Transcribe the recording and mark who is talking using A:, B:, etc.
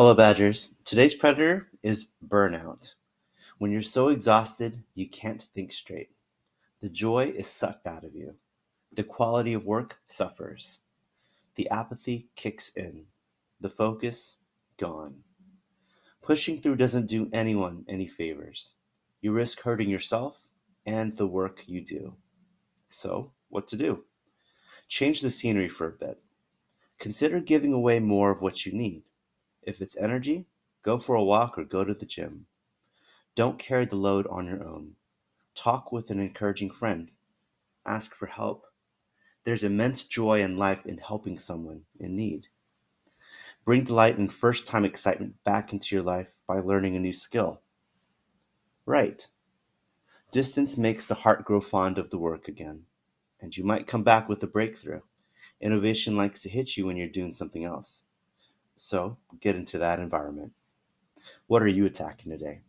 A: Hello, Badgers. Today's predator is burnout. When you're so exhausted, you can't think straight. The joy is sucked out of you. The quality of work suffers. The apathy kicks in. The focus, gone. Pushing through doesn't do anyone any favors. You risk hurting yourself and the work you do. So, what to do? Change the scenery for a bit. Consider giving away more of what you need. If it's energy, go for a walk or go to the gym. Don't carry the load on your own. Talk with an encouraging friend. Ask for help. There's immense joy and life in helping someone in need. Bring delight and first time excitement back into your life by learning a new skill. Write. Distance makes the heart grow fond of the work again, and you might come back with a breakthrough. Innovation likes to hit you when you're doing something else. So get into that environment. What are you attacking today?